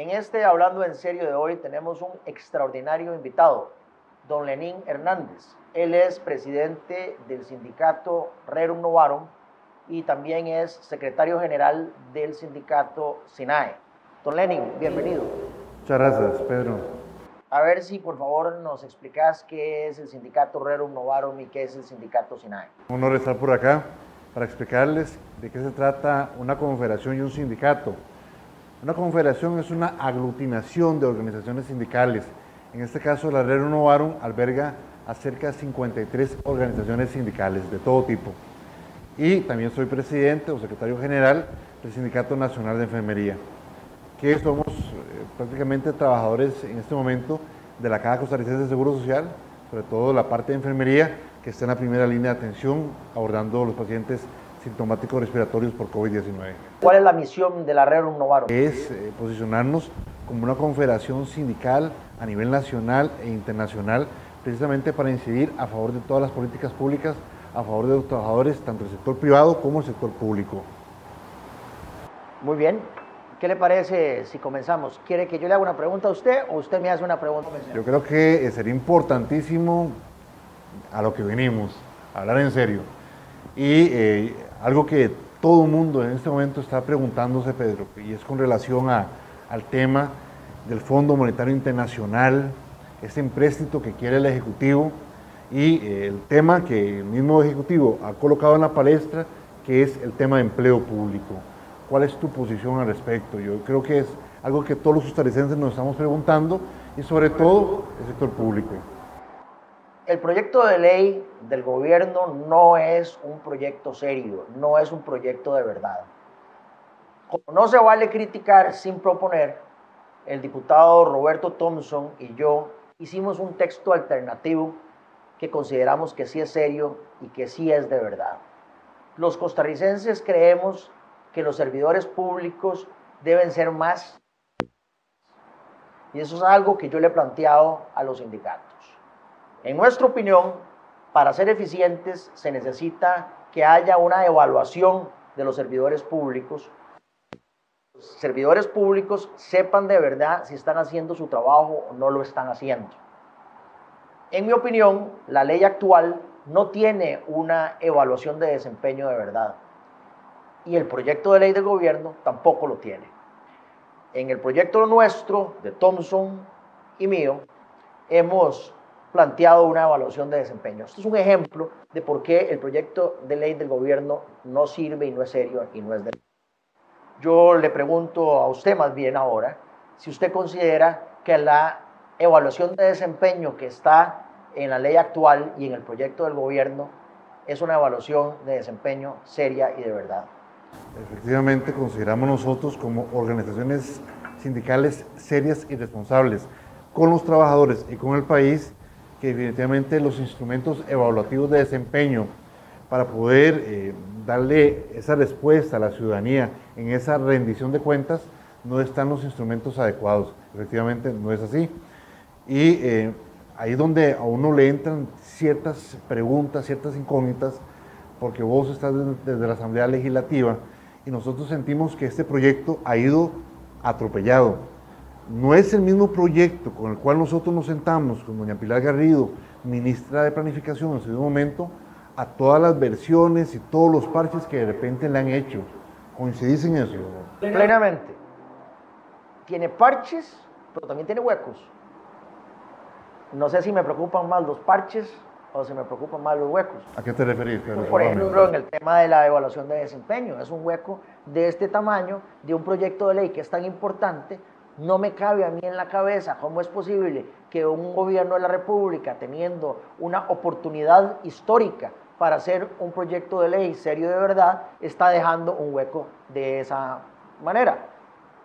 En este Hablando en Serio de hoy tenemos un extraordinario invitado, don Lenín Hernández. Él es presidente del sindicato Rerum Novarum y también es secretario general del sindicato SINAE. Don Lenin, bienvenido. Muchas gracias, Pedro. A ver si por favor nos explicas qué es el sindicato Rerum Novarum y qué es el sindicato SINAE. Un honor estar por acá para explicarles de qué se trata una confederación y un sindicato. Una confederación es una aglutinación de organizaciones sindicales. En este caso, la Rerum Novarum alberga a cerca de 53 organizaciones sindicales de todo tipo. Y también soy presidente o secretario general del Sindicato Nacional de Enfermería, que somos eh, prácticamente trabajadores en este momento de la Caja Costarricense de Seguro Social, sobre todo la parte de enfermería, que está en la primera línea de atención abordando los pacientes sintomáticos respiratorios por COVID-19. ¿Cuál es la misión de la Rerum Novarum? Es eh, posicionarnos como una confederación sindical a nivel nacional e internacional, precisamente para incidir a favor de todas las políticas públicas, a favor de los trabajadores, tanto del sector privado como el sector público. Muy bien. ¿Qué le parece si comenzamos? ¿Quiere que yo le haga una pregunta a usted o usted me hace una pregunta? Yo creo que eh, sería importantísimo a lo que venimos, hablar en serio. Y eh, algo que todo mundo en este momento está preguntándose, Pedro, y es con relación a, al tema del Fondo Monetario Internacional, ese empréstito que quiere el Ejecutivo y eh, el tema que el mismo Ejecutivo ha colocado en la palestra, que es el tema de empleo público. ¿Cuál es tu posición al respecto? Yo creo que es algo que todos los costarricenses nos estamos preguntando y sobre todo el sector público. El proyecto de ley del gobierno no es un proyecto serio, no es un proyecto de verdad. Como no se vale criticar sin proponer, el diputado Roberto Thompson y yo hicimos un texto alternativo que consideramos que sí es serio y que sí es de verdad. Los costarricenses creemos que los servidores públicos deben ser más y eso es algo que yo le he planteado a los sindicatos. En nuestra opinión, para ser eficientes se necesita que haya una evaluación de los servidores públicos. Servidores públicos sepan de verdad si están haciendo su trabajo o no lo están haciendo. En mi opinión, la ley actual no tiene una evaluación de desempeño de verdad. Y el proyecto de ley del gobierno tampoco lo tiene. En el proyecto nuestro, de Thompson y mío, hemos planteado una evaluación de desempeño. Este es un ejemplo de por qué el proyecto de ley del gobierno no sirve y no es serio y no es de... Yo le pregunto a usted más bien ahora si usted considera que la evaluación de desempeño que está en la ley actual y en el proyecto del gobierno es una evaluación de desempeño seria y de verdad. Efectivamente, consideramos nosotros como organizaciones sindicales serias y responsables con los trabajadores y con el país que definitivamente los instrumentos evaluativos de desempeño para poder eh, darle esa respuesta a la ciudadanía en esa rendición de cuentas, no están los instrumentos adecuados. Efectivamente, no es así. Y eh, ahí donde a uno le entran ciertas preguntas, ciertas incógnitas, porque vos estás desde la Asamblea Legislativa y nosotros sentimos que este proyecto ha ido atropellado no es el mismo proyecto con el cual nosotros nos sentamos con doña Pilar Garrido, ministra de Planificación en ese momento, a todas las versiones y todos los parches que de repente le han hecho. ¿Coincidís en eso? Plenamente. Tiene parches, pero también tiene huecos. No sé si me preocupan más los parches o si me preocupan más los huecos. ¿A qué te referís? Por ejemplo, en el tema de la evaluación de desempeño. Es un hueco de este tamaño, de un proyecto de ley que es tan importante, no me cabe a mí en la cabeza cómo es posible que un gobierno de la República, teniendo una oportunidad histórica para hacer un proyecto de ley serio de verdad, está dejando un hueco de esa manera.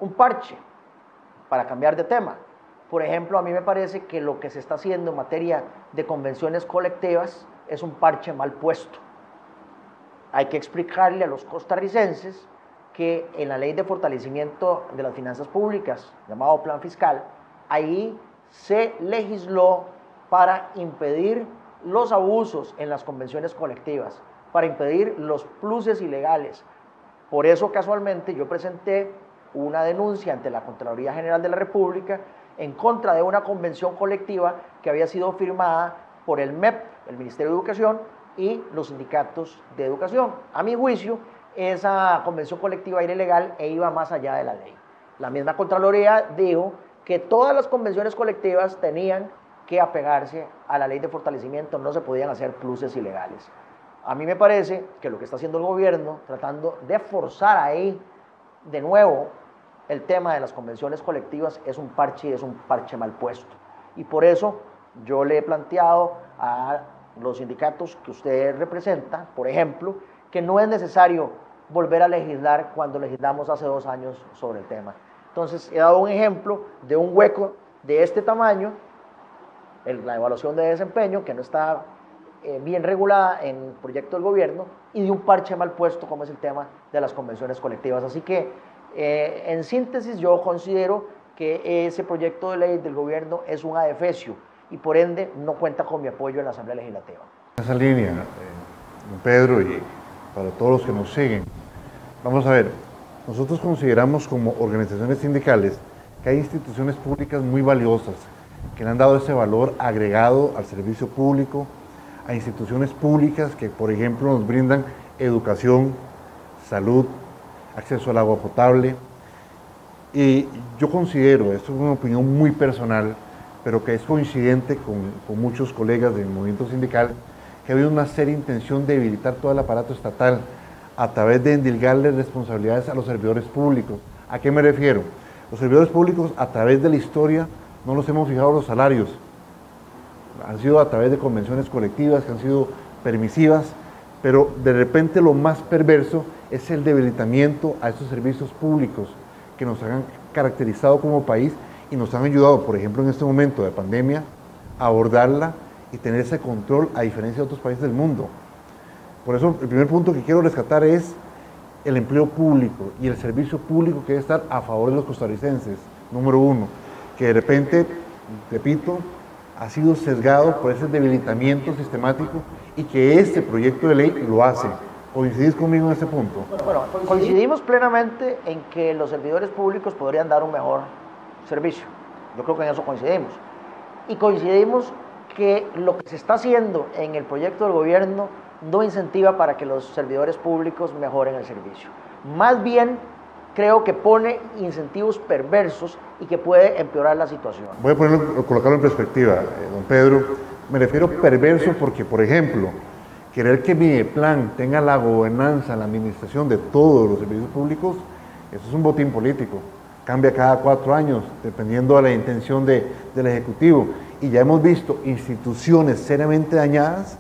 Un parche, para cambiar de tema. Por ejemplo, a mí me parece que lo que se está haciendo en materia de convenciones colectivas es un parche mal puesto. Hay que explicarle a los costarricenses que en la ley de fortalecimiento de las finanzas públicas, llamado plan fiscal, ahí se legisló para impedir los abusos en las convenciones colectivas, para impedir los pluses ilegales. Por eso casualmente yo presenté una denuncia ante la Contraloría General de la República en contra de una convención colectiva que había sido firmada por el MEP, el Ministerio de Educación, y los sindicatos de educación. A mi juicio, esa convención colectiva era ilegal e iba más allá de la ley. La misma Contraloría dijo que todas las convenciones colectivas tenían que apegarse a la ley de fortalecimiento, no se podían hacer pluses ilegales. A mí me parece que lo que está haciendo el gobierno, tratando de forzar ahí de nuevo el tema de las convenciones colectivas, es un parche y es un parche mal puesto. Y por eso yo le he planteado a los sindicatos que usted representa, por ejemplo, que no es necesario volver a legislar cuando legislamos hace dos años sobre el tema. Entonces, he dado un ejemplo de un hueco de este tamaño, la evaluación de desempeño, que no está eh, bien regulada en el proyecto del gobierno, y de un parche mal puesto, como es el tema de las convenciones colectivas. Así que, eh, en síntesis, yo considero que ese proyecto de ley del gobierno es un adefesio y por ende no cuenta con mi apoyo en la Asamblea Legislativa. Esa línea, eh, Pedro, y para todos los que nos siguen, vamos a ver, nosotros consideramos como organizaciones sindicales que hay instituciones públicas muy valiosas que le han dado ese valor agregado al servicio público, a instituciones públicas que, por ejemplo, nos brindan educación, salud, acceso al agua potable. Y yo considero, esto es una opinión muy personal, pero que es coincidente con, muchos colegas del movimiento sindical, que ha habido una seria intención de debilitar todo el aparato estatal a través de endilgarle responsabilidades a los servidores públicos. ¿A qué me refiero? Los servidores públicos a través de la historia no los hemos fijado los salarios. Han sido a través de convenciones colectivas que han sido permisivas, pero de repente lo más perverso es el debilitamiento a esos servicios públicos que nos han caracterizado como país y nos han ayudado, por ejemplo, en este momento de pandemia, a abordarla y tener ese control a diferencia de otros países del mundo. Por eso el primer punto que quiero rescatar es el empleo público y el servicio público que debe estar a favor de los costarricenses, número uno, que de repente, repito, ha sido sesgado por ese debilitamiento sistemático y que este proyecto de ley lo hace. ¿Coincidís conmigo en ese punto? Bueno, coincidimos plenamente en que los servidores públicos podrían dar un mejor servicio. Yo creo que en eso coincidimos. Y coincidimos que lo que se está haciendo en el proyecto del gobierno no incentiva para que los servidores públicos mejoren el servicio. Más bien creo que pone incentivos perversos y que puede empeorar la situación. Voy a ponerlo, colocarlo en perspectiva, eh, don Pedro. Me refiero perverso porque, por ejemplo, querer que mi plan tenga la gobernanza, la administración de todos los servicios públicos, eso es un botín político cambia cada cuatro años, dependiendo de la intención de, del Ejecutivo. Y ya hemos visto instituciones seriamente dañadas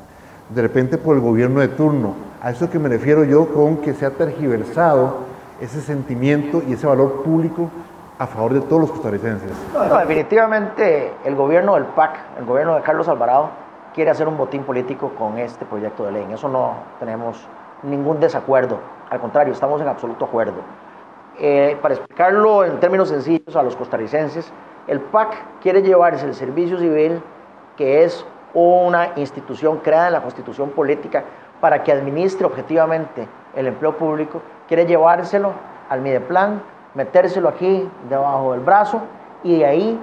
de repente por el gobierno de turno. A eso que me refiero yo con que se ha tergiversado ese sentimiento y ese valor público a favor de todos los costarricenses. Definitivamente el gobierno del PAC, el gobierno de Carlos Alvarado, quiere hacer un botín político con este proyecto de ley. En eso no tenemos ningún desacuerdo. Al contrario, estamos en absoluto acuerdo. Eh, para explicarlo en términos sencillos a los costarricenses, el PAC quiere llevarse el servicio civil, que es una institución creada en la constitución política para que administre objetivamente el empleo público, quiere llevárselo al Mideplan, metérselo aquí debajo del brazo y de ahí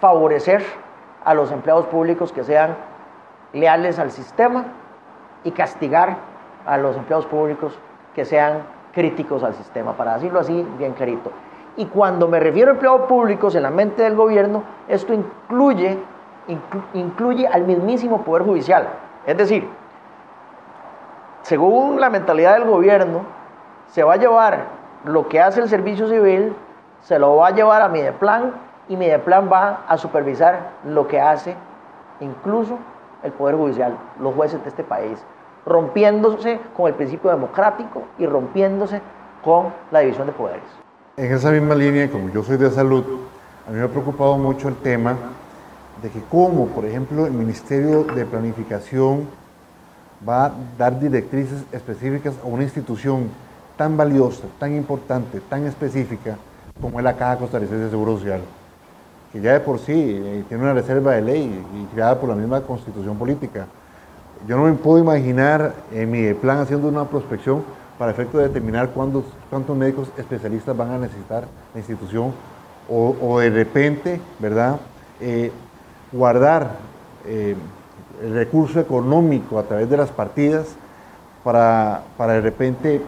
favorecer a los empleados públicos que sean leales al sistema y castigar a los empleados públicos que sean críticos al sistema, para decirlo así bien clarito. Y cuando me refiero a empleados públicos en la mente del gobierno, esto incluye, incluye al mismísimo Poder Judicial. Es decir, según la mentalidad del gobierno, se va a llevar lo que hace el servicio civil, se lo va a llevar a Mideplan y Mideplan va a supervisar lo que hace incluso el Poder Judicial, los jueces de este país rompiéndose con el principio democrático y rompiéndose con la división de poderes. En esa misma línea, como yo soy de salud, a mí me ha preocupado mucho el tema de que cómo, por ejemplo, el Ministerio de Planificación va a dar directrices específicas a una institución tan valiosa, tan importante, tan específica como es la Caja Costarricense de Seguro Social, que ya de por sí eh, tiene una reserva de ley y creada por la misma constitución política. Yo no me puedo imaginar en mi plan haciendo una prospección para efecto de determinar cuántos, cuántos médicos especialistas van a necesitar la institución o, de repente, ¿verdad? Eh, guardar eh, el recurso económico a través de las partidas para, para de repente eh,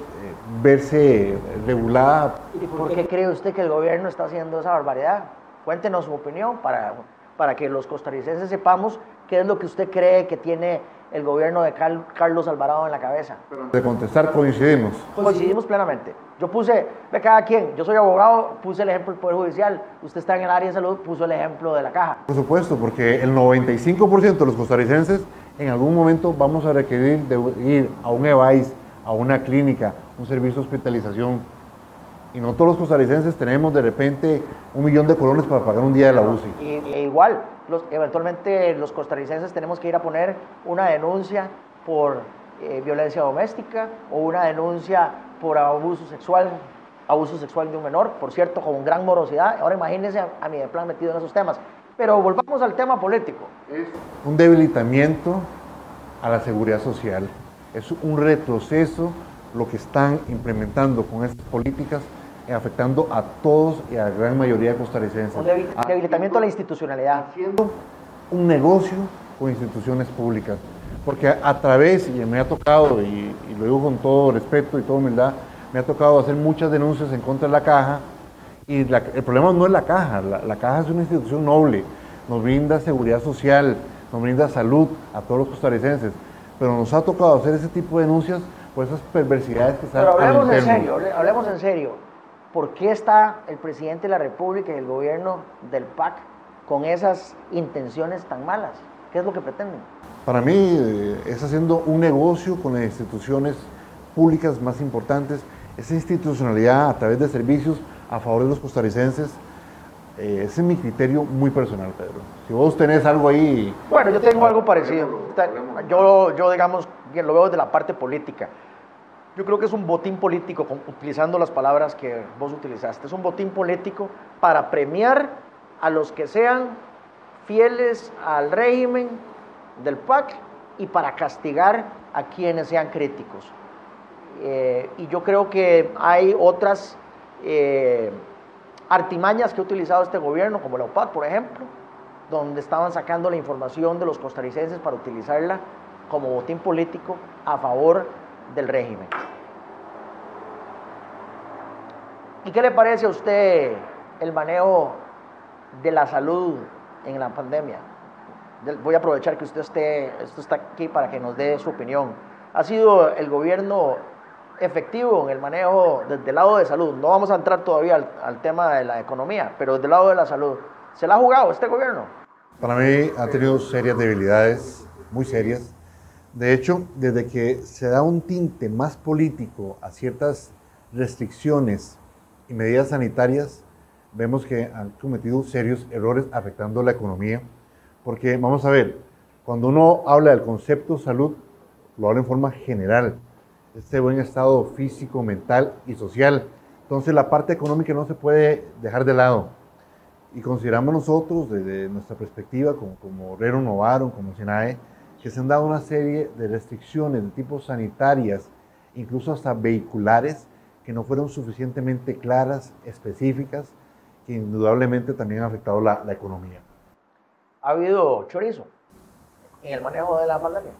verse regulada. ¿Y por qué cree usted que el gobierno está haciendo esa barbaridad? Cuéntenos su opinión para, para que los costarricenses sepamos qué es lo que usted cree que tiene el gobierno de Carlos Alvarado en la cabeza. De contestar coincidimos. Coincidimos plenamente. Yo puse, ve cada quien, yo soy abogado, puse el ejemplo del Poder Judicial, usted está en el área de salud, puso el ejemplo de la caja. Por supuesto, porque el 95% de los costarricenses en algún momento vamos a requerir de ir a un EVAIS, a una clínica, un servicio de hospitalización. Y no todos los costarricenses tenemos de repente un millón de colones para pagar un día de la UCI. Y, igual, eventualmente los costarricenses tenemos que ir a poner una denuncia por eh, violencia doméstica o una denuncia por abuso sexual, abuso sexual de un menor, por cierto, con gran morosidad. Ahora imagínense a, mi plan metido en esos temas. Pero volvamos al tema político. Es un debilitamiento a la seguridad social. Es un retroceso lo que están implementando con estas políticas afectando a todos y a la gran mayoría de costarricenses. Un debilitamiento a la institucionalidad. Haciendo un negocio con instituciones públicas. Porque a, través, y me ha tocado, y, lo digo con todo respeto y toda humildad, me ha tocado hacer muchas denuncias en contra de la caja. Y el problema no es la caja, la, caja es una institución noble, nos brinda seguridad social, nos brinda salud a todos los costarricenses. Pero nos ha tocado hacer ese tipo de denuncias por esas perversidades que están Pero hablemos en serio, hablemos en serio. ¿Por qué está el presidente de la República y el gobierno del PAC con esas intenciones tan malas? ¿Qué es lo que pretenden? Para mí eh, es haciendo un negocio con las instituciones públicas más importantes, esa institucionalidad a través de servicios a favor de los costarricenses. Eh, ese es mi criterio muy personal, Pedro. Si vos tenés algo ahí... Bueno, yo tengo algo parecido. Yo, yo digamos, lo veo desde la parte política. Yo creo que es un botín político, utilizando las palabras que vos utilizaste. Es un botín político para premiar a los que sean fieles al régimen del PAC y para castigar a quienes sean críticos. Eh, y yo creo que hay otras eh, artimañas que ha utilizado este gobierno, como la OPAC, por ejemplo, donde estaban sacando la información de los costarricenses para utilizarla como botín político a favor del régimen. ¿Y qué le parece a usted el manejo de la salud en la pandemia? voy a aprovechar que usted esté, esto está aquí para que nos dé su opinión. ¿Ha sido el gobierno efectivo en el manejo desde el lado de salud? No vamos a entrar todavía al, tema de la economía, pero desde el lado de la salud. ¿Se la ha jugado este gobierno? Para mí ha tenido serias debilidades, muy serias. De hecho, desde que se da un tinte más político a ciertas restricciones y medidas sanitarias, vemos que han cometido serios errores afectando la economía porque vamos a ver, cuando uno habla del concepto salud, lo habla en forma general. Este buen estado físico, mental y social. Entonces la parte económica no se puede dejar de lado. Y consideramos nosotros, desde nuestra perspectiva, como, como Rero Novaro, como SINAE, que se han dado una serie de restricciones de tipo sanitarias, incluso hasta vehiculares, que no fueron suficientemente claras, específicas, que indudablemente también han afectado la, la economía ha habido chorizo en el manejo de la pandemia?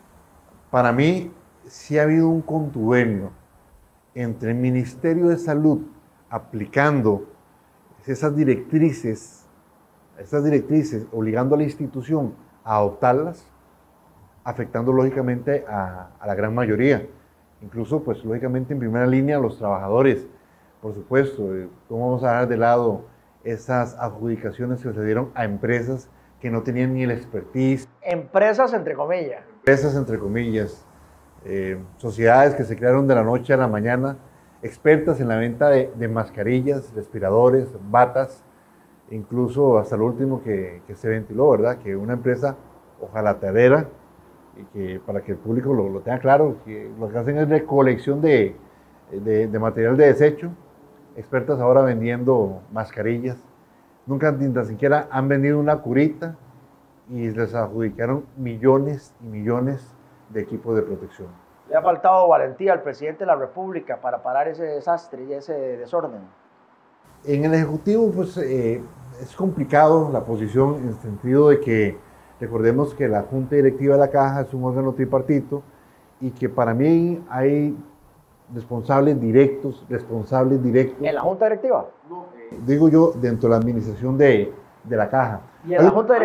Para mí sí ha habido un contubernio entre el Ministerio de Salud aplicando esas directrices, esas directrices obligando a la institución a adoptarlas, afectando lógicamente a, a la gran mayoría, incluso pues lógicamente en primera línea a los trabajadores, por supuesto, eh, ¿cómo vamos a dejar de lado esas adjudicaciones que se dieron a empresas que no tenían ni el expertise. Empresas entre comillas. Empresas entre comillas. Eh, sociedades que se crearon de la noche a la mañana, expertas en la venta de, mascarillas, respiradores, batas, incluso hasta lo último que, se ventiló, ¿verdad? Que una empresa ojalatadera, y que para que el público lo, tenga claro, que lo que hacen es recolección de, de, de material de desecho, expertas ahora vendiendo mascarillas, nunca ni siquiera han vendido una curita y les adjudicaron millones y millones de equipos de protección. Le ha faltado valentía al presidente de la República para parar ese desastre y ese desorden. En el Ejecutivo, pues eh, es complicado la posición en el sentido de que recordemos que la Junta Directiva de la Caja es un órgano tripartito y que para mí hay responsables directos, responsables directos. ¿En la Junta Directiva? No, eh, digo yo, dentro de la administración de, de la Caja. ¿Y en, la junta,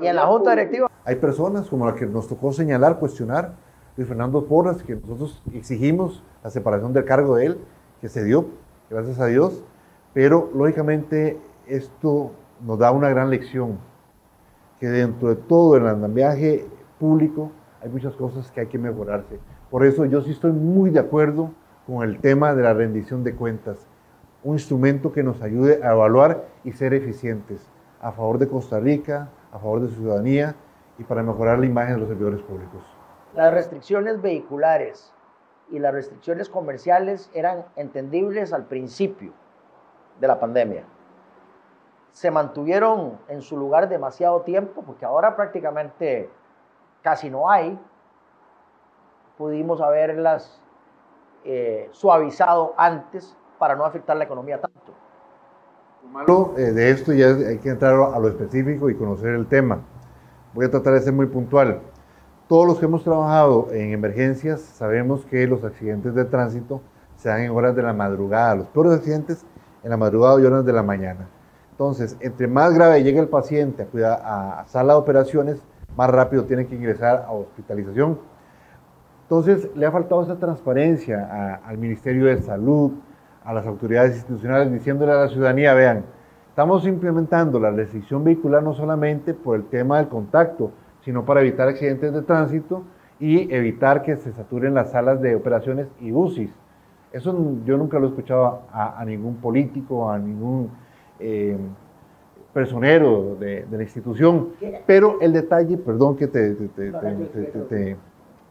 ¿Y en la junta Directiva? Hay personas como la que nos tocó señalar, cuestionar, Luis Fernando Porras, que nosotros exigimos la separación del cargo de él, que se dio, gracias a Dios, pero lógicamente esto nos da una gran lección, que dentro de todo el andamiaje público hay muchas cosas que hay que mejorarse. Por eso yo sí estoy muy de acuerdo con el tema de la rendición de cuentas, un instrumento que nos ayude a evaluar y ser eficientes a favor de Costa Rica, a favor de su ciudadanía y para mejorar la imagen de los servidores públicos. Las restricciones vehiculares y las restricciones comerciales eran entendibles al principio de la pandemia. Se mantuvieron en su lugar demasiado tiempo porque ahora prácticamente casi no hay. Pudimos haberlas eh, suavizado antes para no afectar la economía tanto. Eh, de esto ya hay que entrar a lo específico y conocer el tema. Voy a tratar de ser muy puntual. Todos los que hemos trabajado en emergencias sabemos que los accidentes de tránsito se dan en horas de la madrugada. Los peores accidentes en la madrugada y horas de la mañana. Entonces, entre más grave llegue el paciente a, a sala de operaciones, más rápido tiene que ingresar a hospitalización. Entonces, le ha faltado esa transparencia al Ministerio de Salud, a las autoridades institucionales, diciéndole a la ciudadanía, vean, estamos implementando la restricción vehicular no solamente por el tema del contacto, sino para evitar accidentes de tránsito y evitar que se saturen las salas de operaciones y UCIs. Eso yo nunca lo he escuchado a, ningún político, a ningún eh, personero de, la institución. Pero el detalle, perdón que te, te,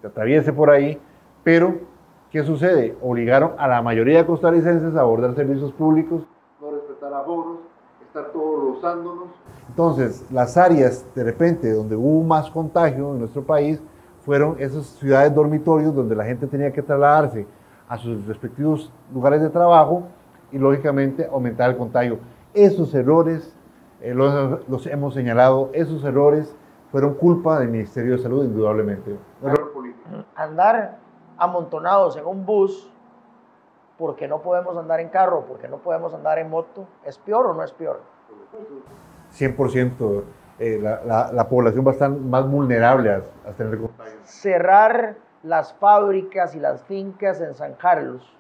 atraviese por ahí, pero ¿qué sucede? Obligaron a la mayoría de costarricenses a abordar servicios públicos, no respetar aforos, estar todos rozándonos. Entonces, las áreas de repente donde hubo más contagio en nuestro país fueron esas ciudades dormitorios donde la gente tenía que trasladarse a sus respectivos lugares de trabajo y lógicamente aumentar el contagio. Esos errores eh, los, hemos señalado, esos errores fueron culpa del Ministerio de Salud, indudablemente. Andar amontonados en un bus porque no podemos andar en carro, porque no podemos andar en moto, ¿es peor o no es peor? 100%. Eh, la, la, población va a estar más vulnerable a, a tener contagio. Cerrar las fábricas y las fincas en San Carlos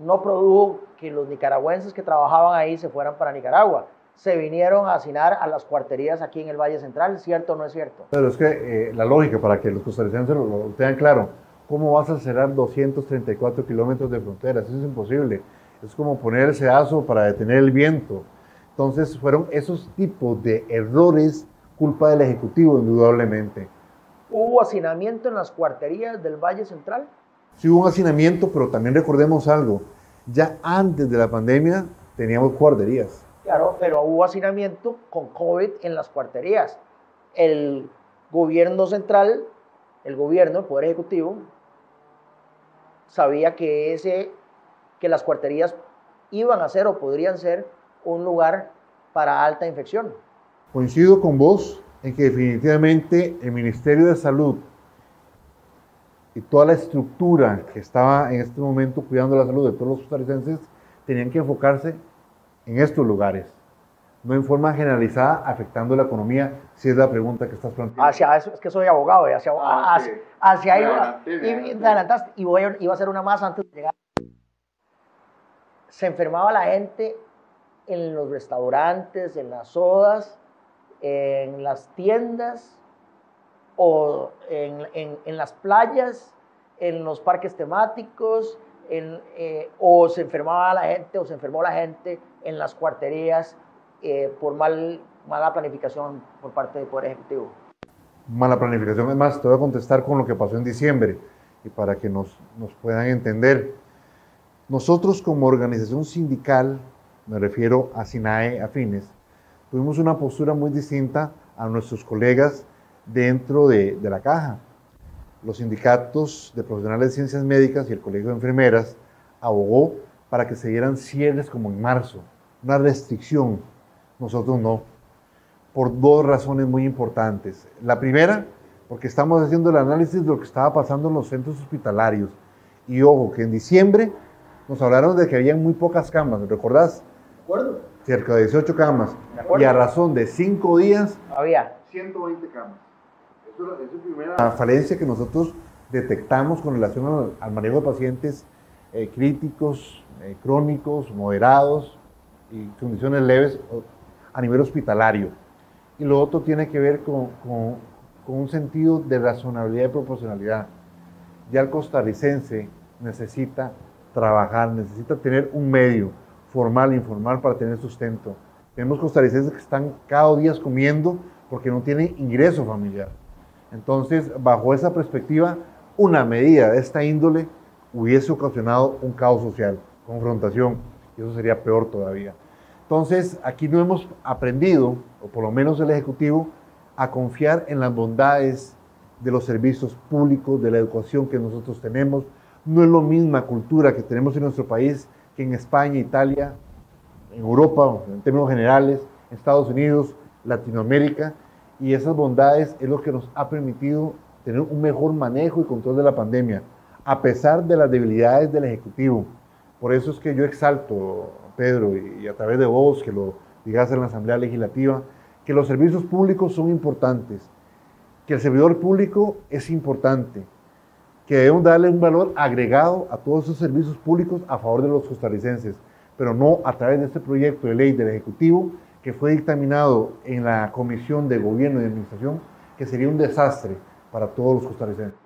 no produjo que los nicaragüenses que trabajaban ahí se fueran para Nicaragua. Se vinieron a hacinar a las cuarterías aquí en el Valle Central, ¿cierto o no es cierto? Pero es que eh, la lógica, para que los costarricenses lo, lo, tengan claro, ¿cómo vas a cerrar 234 kilómetros de fronteras? Eso es imposible. Es como poner el sedazo para detener el viento. Entonces fueron esos tipos de errores culpa del Ejecutivo, indudablemente. ¿Hubo hacinamiento en las cuarterías del Valle Central? Sí hubo un hacinamiento, pero también recordemos algo. Ya antes de la pandemia teníamos guarderías. Claro, pero hubo hacinamiento con COVID en las cuarterías. El gobierno central, el gobierno, el Poder Ejecutivo, sabía que, ese, que las cuarterías iban a ser o podrían ser un lugar para alta infección. Coincido con vos en que definitivamente el Ministerio de Salud y toda la estructura que estaba en este momento cuidando la salud de todos los costarricenses tenían que enfocarse en estos lugares, no en forma generalizada afectando la economía, si es la pregunta que estás planteando. Hacia eso, es que soy abogado, y hacia, ah, hacia, ahí y, adelantaste, y voy, iba a hacer una más antes de llegar. Se enfermaba la gente en los restaurantes, en las sodas, en las tiendas, o en, en, las playas, en los parques temáticos, en, eh, o se enfermaba la gente o se enfermó la gente en las cuarterías eh, por mal, mala planificación por parte del Poder Ejecutivo. Mala planificación, es más, te voy a contestar con lo que pasó en diciembre y para que nos, nos puedan entender. Nosotros como organización sindical, me refiero a SINAE afines, tuvimos una postura muy distinta a nuestros colegas dentro de, de la caja. los sindicatos de profesionales de ciencias médicas y el Colegio de Enfermeras abogó para que se dieran cierres como en marzo, una restricción. Nosotros no, por dos razones muy importantes. La primera, porque estamos haciendo el análisis de lo que estaba pasando en los centros hospitalarios. Y ojo, que en diciembre nos hablaron de que había muy pocas camas, ¿recordás? ¿De acuerdo? Cerca de 18 camas. De. Y a razón de 5 días, Había. 120 camas. La falencia que nosotros detectamos con relación al, manejo de pacientes eh, críticos, eh, crónicos, moderados y condiciones leves a nivel hospitalario. Y lo otro tiene que ver con, con- con un sentido de razonabilidad y proporcionalidad. Ya el costarricense necesita trabajar, necesita tener un medio formal e informal para tener sustento. Tenemos costarricenses que están cada día comiendo porque no tienen ingreso familiar. Entonces, bajo esa perspectiva, una medida de esta índole hubiese ocasionado un caos social, confrontación, y eso sería peor todavía. Entonces, aquí no hemos aprendido, o por lo menos el Ejecutivo, a confiar en las bondades de los servicios públicos, de la educación que nosotros tenemos. No es la misma cultura que tenemos en nuestro país que en España, Italia, en Europa, en términos generales, en Estados Unidos, Latinoamérica, y esas bondades es lo que nos ha permitido tener un mejor manejo y control de la pandemia, a pesar de las debilidades del Ejecutivo. Por eso es que yo exalto, Pedro, y, a través de vos, que lo digas en la Asamblea Legislativa, que los servicios públicos son importantes, que el servidor público es importante, que debemos darle un valor agregado a todos esos servicios públicos a favor de los costarricenses, pero no a través de este proyecto de ley del Ejecutivo que fue dictaminado en la Comisión de Gobierno y Administración, que sería un desastre para todos los costarricenses.